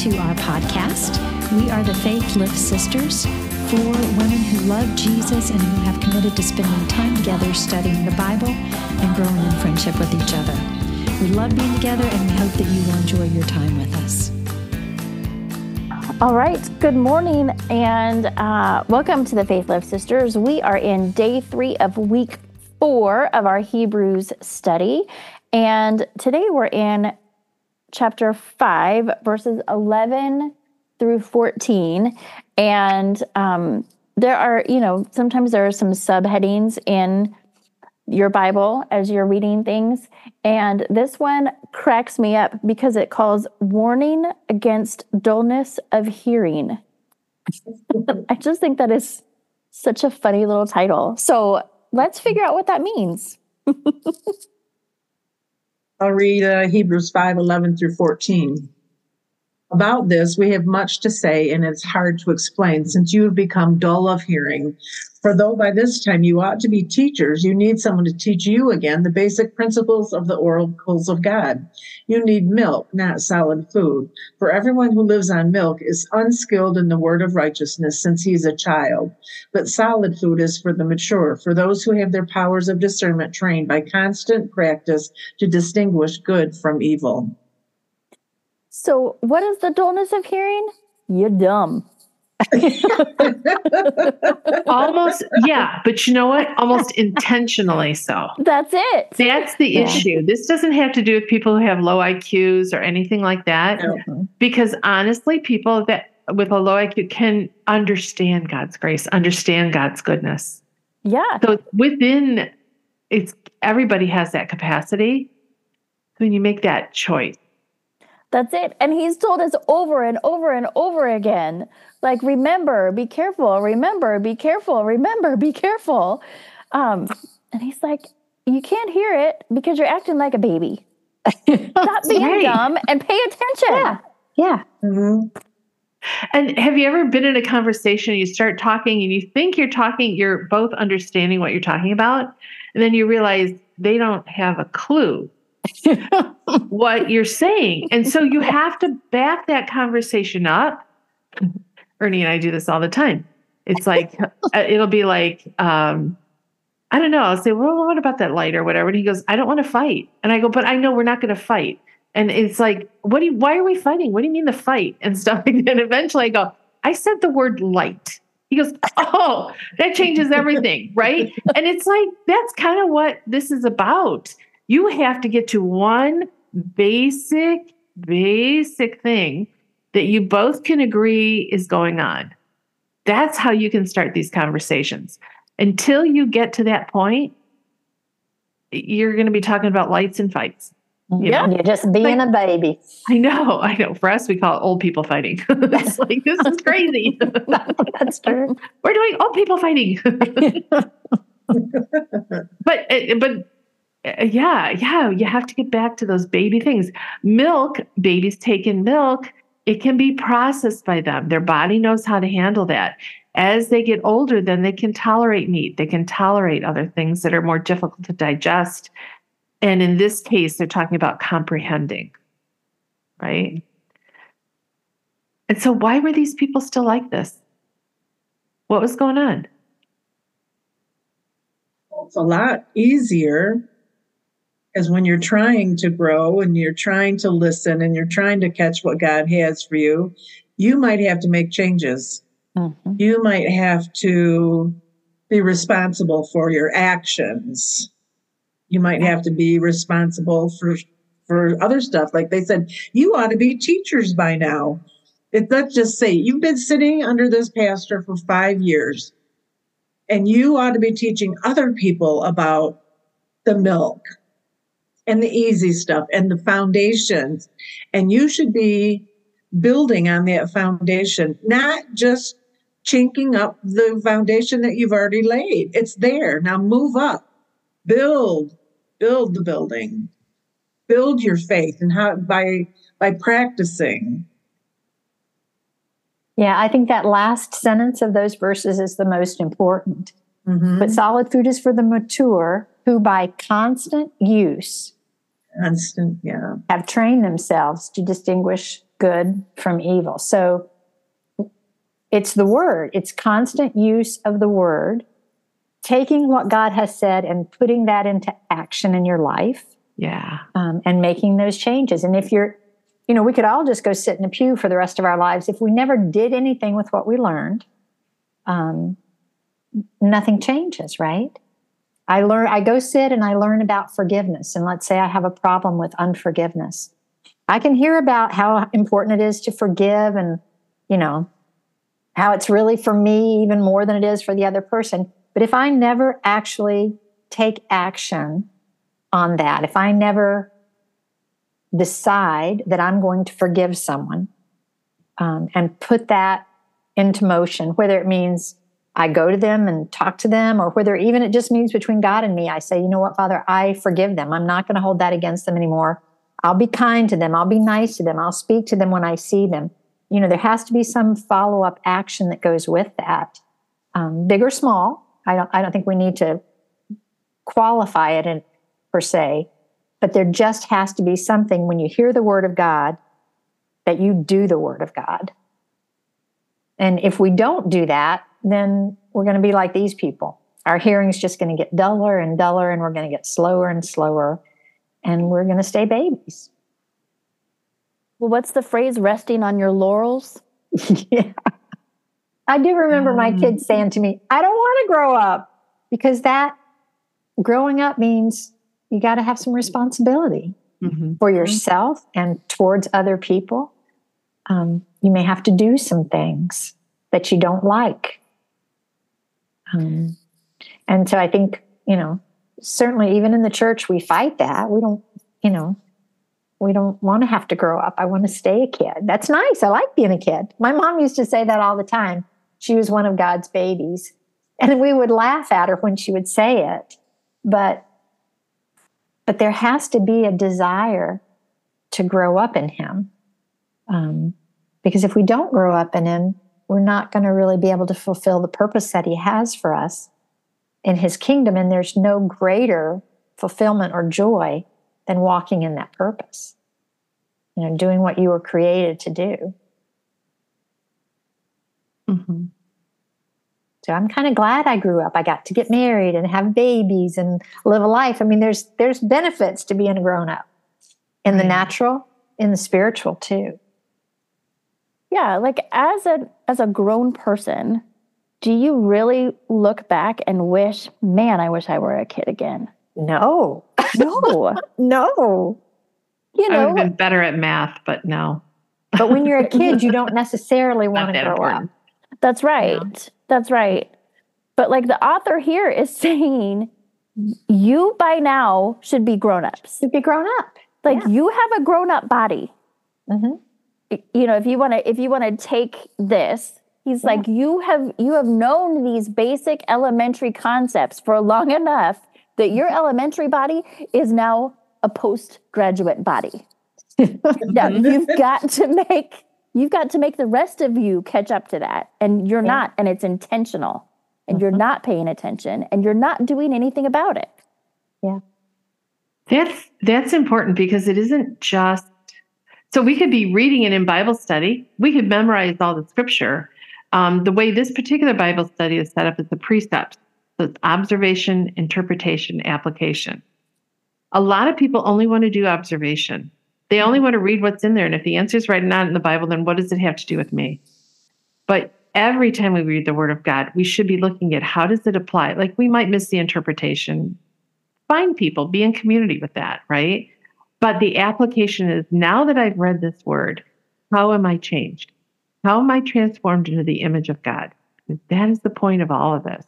to our podcast. We are the Faith Lift Sisters, four women who love Jesus and who have committed to spending time together studying the Bible and growing in friendship with each other. We love being together and we hope that you will enjoy your time with us. All right, good morning and uh, welcome to the Faith Lift Sisters. We are in day three of week four of our Hebrews study. And today we're in chapter 5, verses 11 through 14. And um, there are, you know, sometimes there are some subheadings in your Bible as you're reading things. And this one cracks me up because it calls warning against dullness of hearing. I just think that is such a funny little title. So let's figure out what that means. I'll read uh, Hebrews 5 11 through 14. About this, we have much to say, and it's hard to explain since you have become dull of hearing. For though by this time you ought to be teachers, you need someone to teach you again the basic principles of the oracles of God. You need milk, not solid food. For everyone who lives on milk is unskilled in the word of righteousness since he is a child. But solid food is for the mature, for those who have their powers of discernment trained by constant practice to distinguish good from evil. So, what is the dullness of hearing? You're dumb. almost yeah but you know what almost intentionally so that's it that's the yeah. issue this doesn't have to do with people who have low iqs or anything like that mm-hmm. because honestly people that with a low iq can understand god's grace understand god's goodness yeah so within it's everybody has that capacity when you make that choice that's it. And he's told us over and over and over again like, remember, be careful, remember, be careful, remember, be careful. Um, and he's like, you can't hear it because you're acting like a baby. Stop being right. dumb and pay attention. Yeah. Yeah. Mm-hmm. And have you ever been in a conversation, you start talking and you think you're talking, you're both understanding what you're talking about, and then you realize they don't have a clue what you're saying. And so you have to back that conversation up. Ernie and I do this all the time. It's like, uh, it'll be like, um, I don't know. I'll say, well, what about that light or whatever? And he goes, I don't want to fight. And I go, but I know we're not going to fight. And it's like, what do you, why are we fighting? What do you mean the fight and stuff? And eventually I go, I said the word light. He goes, oh, that changes everything. right. And it's like, that's kind of what this is about. You have to get to one basic, basic thing that you both can agree is going on. That's how you can start these conversations. Until you get to that point, you're going to be talking about lights and fights. You yeah, know? you're just being like, a baby. I know, I know. For us, we call it old people fighting. it's like this is crazy. That's true. We're doing old people fighting. but eh, but Uh, yeah, yeah, you have to get back to those baby things. Milk, babies take in milk, it can be processed by them. Their body knows how to handle that. As they get older, then they can tolerate meat. They can tolerate other things that are more difficult to digest. And in this case, they're talking about comprehending, right? And so, why were these people still like this? What was going on? Well, it's a lot easier is when you're trying to grow and you're trying to listen and you're trying to catch what God has for you, you might have to make changes. Mm-hmm. You might have to be responsible for your actions. You might have to be responsible for for other stuff. Like they said, you ought to be teachers by now. It, let's just say you've been sitting under this pastor for five years, and you ought to be teaching other people about the milk and the easy stuff and the foundations. And you should be building on that foundation, not just chinking up the foundation that you've already laid. It's there. Now move up, build, build the building, build your faith and how by by practicing. Yeah, I think that last sentence of those verses is the most important. Mm-hmm. But solid food is for the mature who by constant use Constant, yeah. have trained themselves to distinguish good from evil. So it's the word, it's constant use of the word, taking what God has said and putting that into action in your life Yeah. um, and making those changes. And if you're, you know, we could all just go sit in a pew for the rest of our lives. If we never did anything with what we learned, um, nothing changes, right? I learn, I go sit and I learn about forgiveness. And let's say I have a problem with unforgiveness. I can hear about how important it is to forgive and, you know, how it's really for me even more than it is for the other person. But if I never actually take action on that, if I never decide that I'm going to forgive someone um, and put that into motion, whether it means I go to them and talk to them, or whether even it just means between God and me, I say, you know what, Father, I forgive them. I'm not going to hold that against them anymore. I'll be kind to them. I'll be nice to them. I'll speak to them when I see them. You know, there has to be some follow up action that goes with that, um, big or small. I don't. I don't think we need to qualify it in, per se, but there just has to be something when you hear the word of God that you do the word of God. And if we don't do that, then we're going to be like these people. Our hearing's just going to get duller and duller, and we're going to get slower and slower, and we're going to stay babies. Well, what's the phrase resting on your laurels? yeah. I do remember my Um, kids saying to me, I don't want to grow up because that growing up means you got to have some responsibility Mhm. for yourself and towards other people. Um, you may have to do some things that you don't like. Um, and so I think, you know, certainly even in the church, we fight that. We don't, you know, we don't want to have to grow up. I want to stay a kid. That's nice. I like being a kid. My mom used to say that all the time. She was one of God's babies. And we would laugh at her when she would say it. But but there has to be a desire to grow up in him. Um, because if we don't grow up in him, we're not going to really be able to fulfill the purpose that he has for us in his kingdom. And there's no greater fulfillment or joy than walking in that purpose. You know, doing what you were created to do. Mhm. So I'm kind of glad I grew up. I got to get married and have babies and live a life. I mean, there's there's benefits to being a grown up in the natural, in the spiritual too. Yeah, like as a as a grown person, do you really look back and wish, man, I wish I were a kid again? No, No. no. you I would know, have been better at math, but no. But when you're a kid, you don't necessarily want to that grow important. up. that's right. That's right. But like the author here is saying, you by now should be grown ups. Should be grown up. Like Yeah. you have a grown up body. hmm you know if you want to if you want to take this he's like mm-hmm. you have you have known these basic elementary concepts for long enough that your mm-hmm. elementary body is now a postgraduate body. Now you've mm-hmm. got to make you've got to make the rest of you catch up to that and you're Yeah. not and it's intentional and you're not paying attention and you're not doing anything about it. Yeah. That's that's important because it isn't just so we could be reading it in Bible study. We could memorize all the scripture. Um, the way this particular Bible study is set up is the precepts. So it's observation, interpretation, application. A lot of people only want to do observation. They only want to read what's in there. And if the answer is right and not in the Bible, then what does it have to do with me? But every time we read the word of God, we should be looking at how does it apply? Like we might miss the interpretation. Find people, be in community with that, right? But the application is now that I've read this word, how am I changed? How am I transformed into the image of God? That is the point of all of this.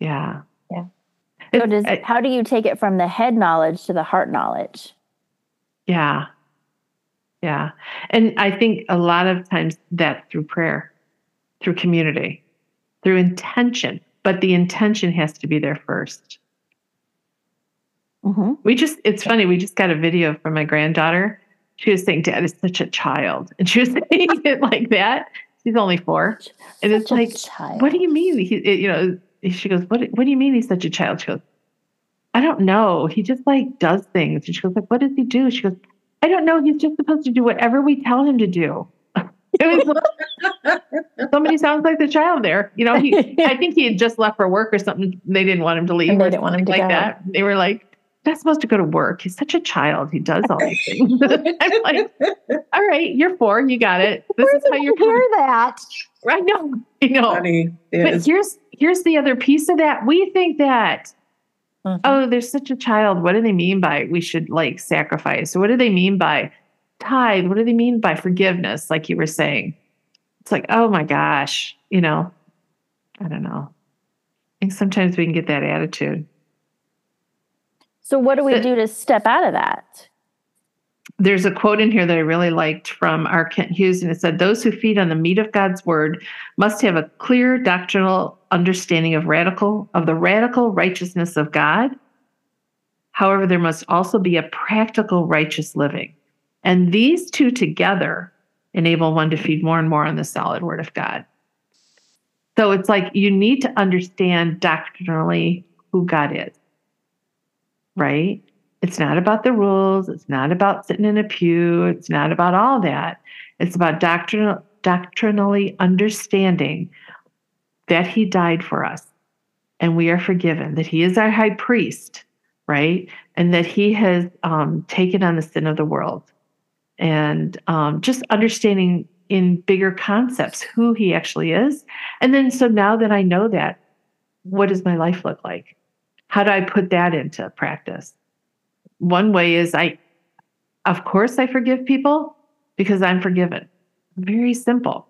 Yeah. Yeah. so does I- how do you take it from the head knowledge to the heart knowledge Yeah. Yeah. And I think a lot of times that through prayer, through community, through intention, but the intention has to be there first. Mm-hmm. We just, it's funny, we just got a video from my granddaughter. She was saying, Dad is such a child. And she was saying it like that. She's only four. And it's Such a like, child. what do you mean? He, it- you know, she goes, what, what do you mean he's such a child? She goes, I don't know. He just like does things. And she goes, like, what does he do? She goes, I don't know. He's just supposed to do whatever we tell him to do. It was like, somebody sounds like the child there. You know, he I think he had just left for work or something. They didn't want him to leave. And they didn't want him to like go. that. They were like, not supposed to go to work. He's such a child. He does all these things. I'm like, all right, you're four. You got it. This Where is did how you're hear that? I know. I know. Funny. But Yes. here's here's the other piece of that. We think that Mhm. oh, there's such a child. What do they mean by we should like sacrifice? What do they mean by tithe? What do they mean by forgiveness? Like you were saying, it's like oh my gosh, you know, I don't know. I think sometimes we can get that attitude. So what do we do to step out of that? There's a quote in here that I really liked from R. Kent Hughes, and it said, Those who feed on the meat of God's word must have a clear doctrinal understanding of radical of the radical righteousness of God. However, there must also be a practical righteous living. And these two together enable one to feed more and more on the solid word of God. So it's like you need to understand doctrinally who God is, right? It's not about the rules. It's not about sitting in a pew. It's not about all that. It's about doctrinal, doctrinally understanding that he died for us and we are forgiven, that he is our high priest, right? And that he has um, taken on the sin of the world. And um, just understanding in bigger concepts who he actually is. And then, so now that I know that, what does my life look like? How do I put that into practice? One way is I, of course, I forgive people because I'm forgiven. Very simple.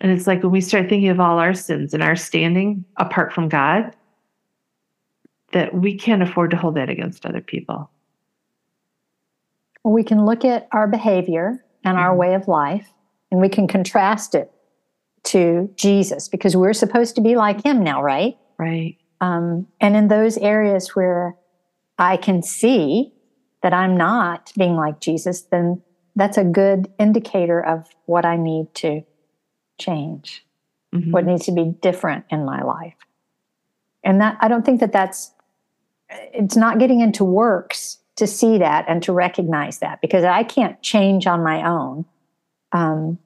And it's like when we start thinking of all our sins and our standing apart from God, that we can't afford to hold that against other people. Well, we can look at our behavior and our Mhm. way of life and we can contrast it to Jesus because we're supposed to be like him now, right? Right. Um, and in those areas where I can see that I'm not being like Jesus, then that's a good indicator of what I need to change, Mhm. what needs to be different in my life. And that I don't think that that's it's not getting into works to see that and to recognize that because I can't change on my own. Um,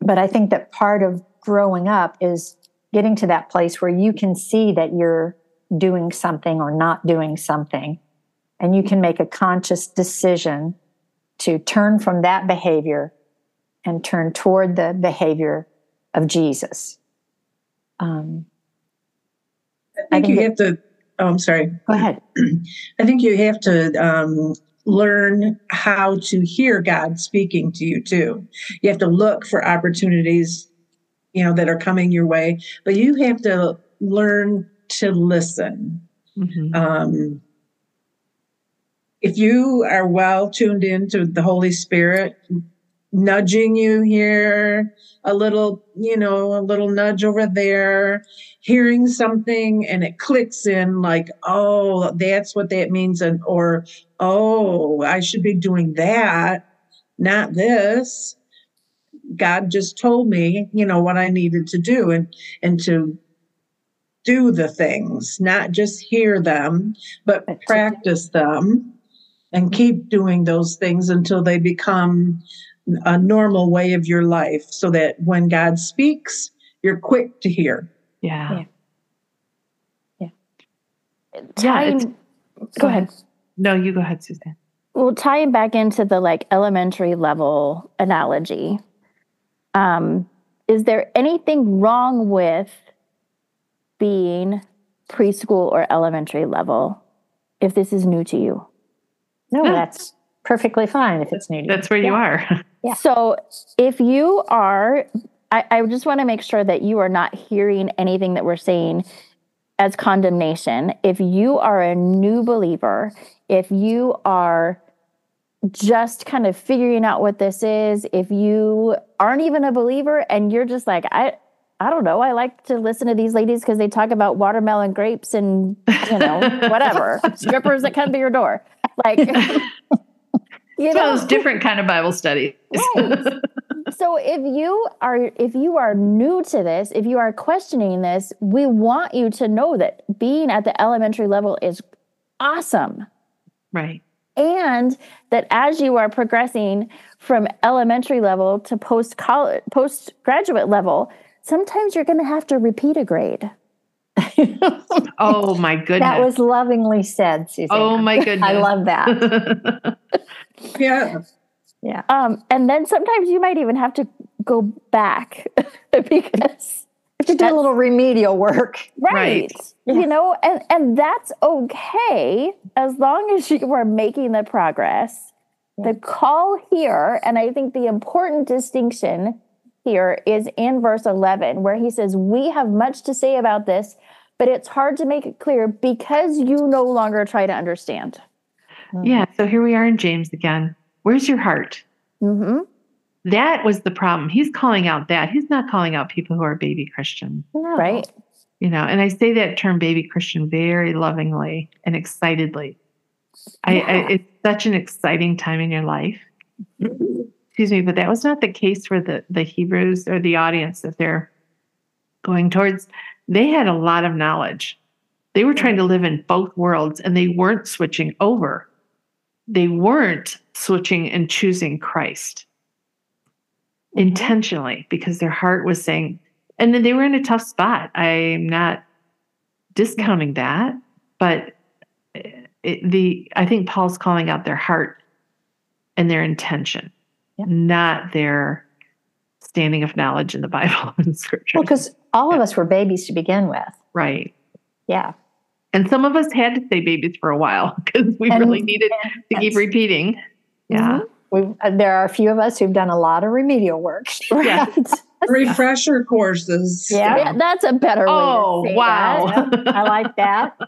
but I think that part of growing up is getting to that place where you can see that you're doing something or not doing something, and you can make a conscious decision to turn from that behavior and turn toward the behavior of Jesus. Um, I think think you have to. Oh, I'm sorry. go ahead. I think you have to um, learn how to hear God speaking to you too. You have to look for opportunities, you know, that are coming your way, but you have to learn to listen. Mhm. Um, if you are well tuned into the Holy Spirit nudging you here, a little, you know, a little nudge over there, hearing something and it clicks in like, oh, that's what that means. And, or, oh, I should be doing that, not this. God just told me, you know, what I needed to do and, and to do the things, not just hear them, but But to do- practice them and keep doing those things until they become a normal way of your life so that when God speaks, you're quick to hear. Yeah. Yeah. Yeah, Tying, it's- go ahead. No, you go ahead, Suzanne. Well, tying back into the like elementary level analogy, um, is there anything wrong with being preschool or elementary level if this is new to you? No, Yeah. that's perfectly fine if it's new to you. That's where you are. Yeah. So if you are, I, I just want to make sure that you are not hearing anything that we're saying as condemnation. If you are a new believer, if you are just kind of figuring out what this is, if you aren't even a believer and you're just like, I, I don't know, I like to listen to these ladies because they talk about watermelon grapes and, you know, whatever, strippers that come to your door. Like, you one those different kind of Bible studies. Right. so if you are if you are new to this if you are questioning this we want you to know that being at the elementary level is awesome. Right. And that as you are progressing from elementary level to post college, postgraduate level, sometimes you're going to have to repeat a grade. Oh my goodness. that was lovingly said, Susan. oh my goodness. I love that. Yeah. Yeah. Um, and then sometimes you might even have to go back because have to do a little remedial work. right, Right. you know, and and that's okay as long as you are making the progress. The call here, and I think the important distinction here is in verse 11, where he says, We have much to say about this, but it's hard to make it clear because you no longer try to understand. yeah. So here we are in James again. Where's your heart? hmm That was the problem. He's calling out that. He's not calling out people who are baby Christian. No. Right? You know, and I say that term baby Christian very lovingly and excitedly. I, I it's such an exciting time in your life. Excuse me, but that was not the case for the the Hebrews or the audience that they're going towards. They had a lot of knowledge. They were trying to live in both worlds and they weren't switching over. They weren't switching and choosing Christ intentionally because their heart was saying, and then they were in a tough spot. I'm not discounting that, but eh, it, the I think Paul's calling out their heart and their intention, Yeah. not their standing of knowledge in the Bible and Scripture. Well, because all of us were babies to begin with. right. Yeah. And some of us had to stay babies for a while because we And- really needed to keep repeating. Mm-hmm. Yeah. We've, uh, there are a few of us who've done a lot of remedial work. Yeah. Refresher courses. Yeah. Yeah, that's a better way Oh, to say wow. that. I like that.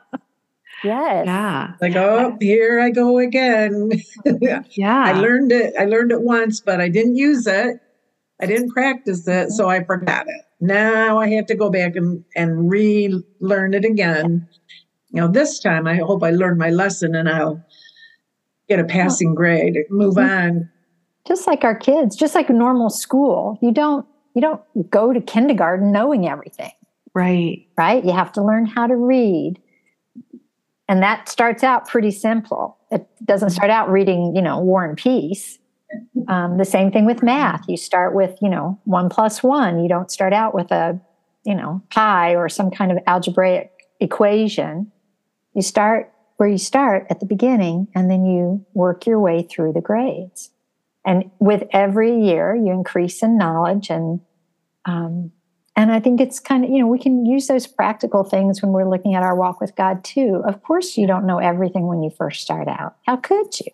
Yes. yeah. Like, oh, here I go again. Yeah. I learned it. I learned it once, but I didn't use it. I didn't practice it, so I forgot it. Now I have to go back and, and relearn it again. You know, this time I hope I learned my lesson and I'll get a passing grade, move on. Just like our kids, just like a normal school, you don't you don't go to kindergarten knowing everything, right. right? You have to learn how to read. And that starts out pretty simple. It doesn't start out reading, you know, War and Peace. Um, the same thing with math. You start with, you know, one plus one. You don't start out with a, you know, pi or some kind of algebraic equation. You start where you start at the beginning and then you work your way through the grades. And with every year, you increase in knowledge and, um, and I think it's kind of, you know, we can use those practical things when we're looking at our walk with God too. Of course, you don't know everything when you first start out. How could you?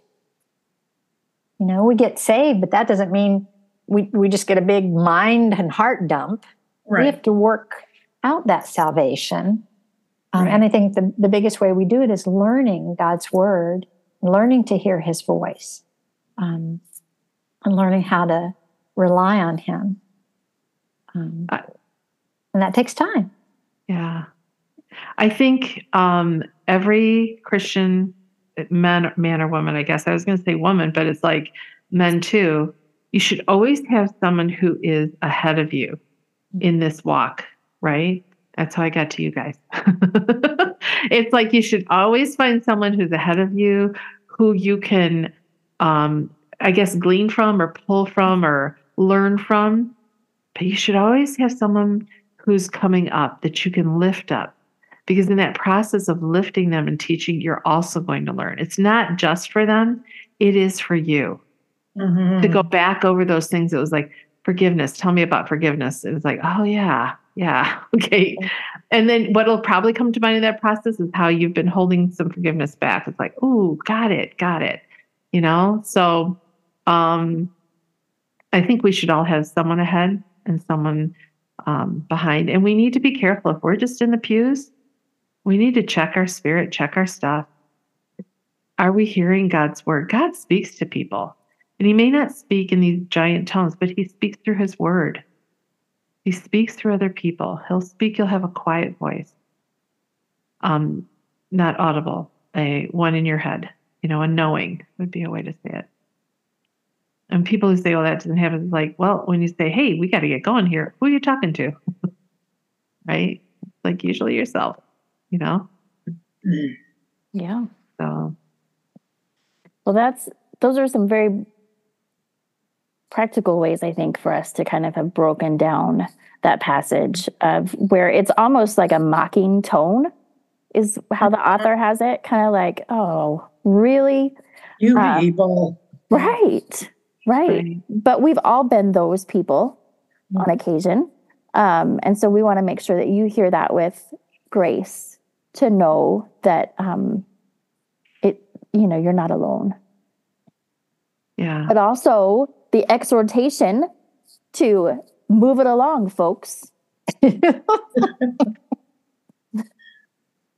You know, we get saved, but that doesn't mean we, we just get a big mind and heart dump. We have to work out that salvation. Um, Right. And I think the, the biggest way we do it is learning God's word, learning to hear his voice, um, and learning how to rely on him. Um, I- and that takes time. Yeah. I think um, every Christian man, man or woman, I guess I was going to say woman, but it's like men too. You should always have someone who is ahead of you in this walk, right? That's how I got to you guys. it's like you should always find someone who's ahead of you, who you can, um, I guess, glean from or pull from or learn from. But you should always have someone who's coming up that you can lift up. Because in that process of lifting them and teaching, you're also going to learn. It's not just for them, it is for you Mhm. to go back over those things. It was like, forgiveness. Tell me about forgiveness. It was like, oh, yeah, yeah, okay. And then what'll probably come to mind in that process is how you've been holding some forgiveness back. It's like, oh, got it, got it. You know? So um, I think we should all have someone ahead and someone um, behind. And we need to be careful. If we're just in the pews, we need to check our spirit, check our stuff. Are we hearing God's word? God speaks to people. And he may not speak in these giant tones, but he speaks through his word. He speaks through other people. He'll speak, you'll have a quiet voice. Um, not audible, a one in your head, you know, a knowing would be a way to say it. And people who say, oh, that doesn't happen, it's like, well, when you say, hey, we got to get going here, who are you talking to? right? Like usually yourself, you know? Yeah. So, well, that's those are some very practical ways I think for us to kind of have broken down that passage of where it's almost like a mocking tone is how the author has it kind of like oh really You Uh, people. right right Right. but we've all been those people on occasion um, and so we want to make sure that you hear that with grace to know that um, it you know you're not alone yeah. but also the exhortation to move it along folks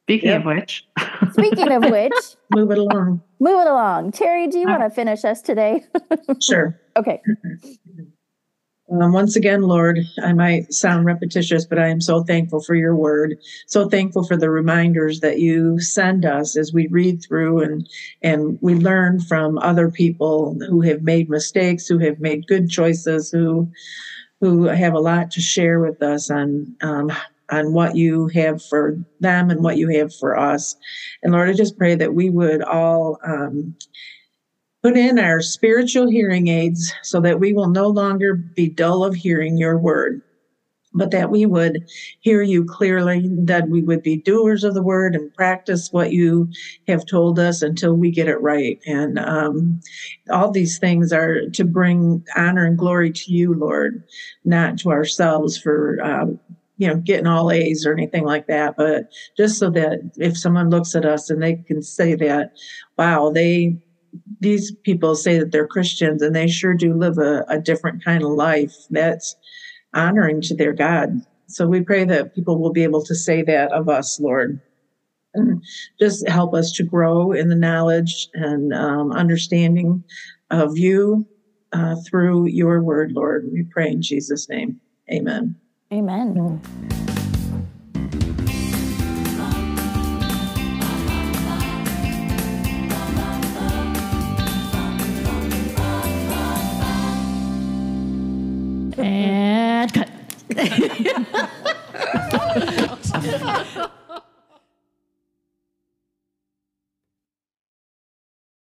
Speaking Yep. of which, speaking of which Move it along. move it along terry do you uh, want to finish us today Sure. okay mm-hmm. Um, once again, Lord, I might sound repetitious, but I am so thankful for your word. So thankful for the reminders that you send us as we read through and and we learn from other people who have made mistakes, who have made good choices, who who have a lot to share with us on um, on what you have for them and what you have for us. And Lord, I just pray that we would all um, put in our spiritual hearing aids so that we will no longer be dull of hearing your word, but that we would hear you clearly, that we would be doers of the word and practice what you have told us until we get it right. And um, all these things are to bring honor and glory to you, Lord, not to ourselves for. Um, you know, getting all A's or anything like that, but just so that if someone looks at us and they can say that, wow, they these people say that they're Christians and they sure do live a, a different kind of life that's honoring to their God. So we pray that people will be able to say that of us, Lord. And just help us to grow in the knowledge and um, understanding of you uh, through your word, Lord. We pray in Jesus' name. Amen. amen cut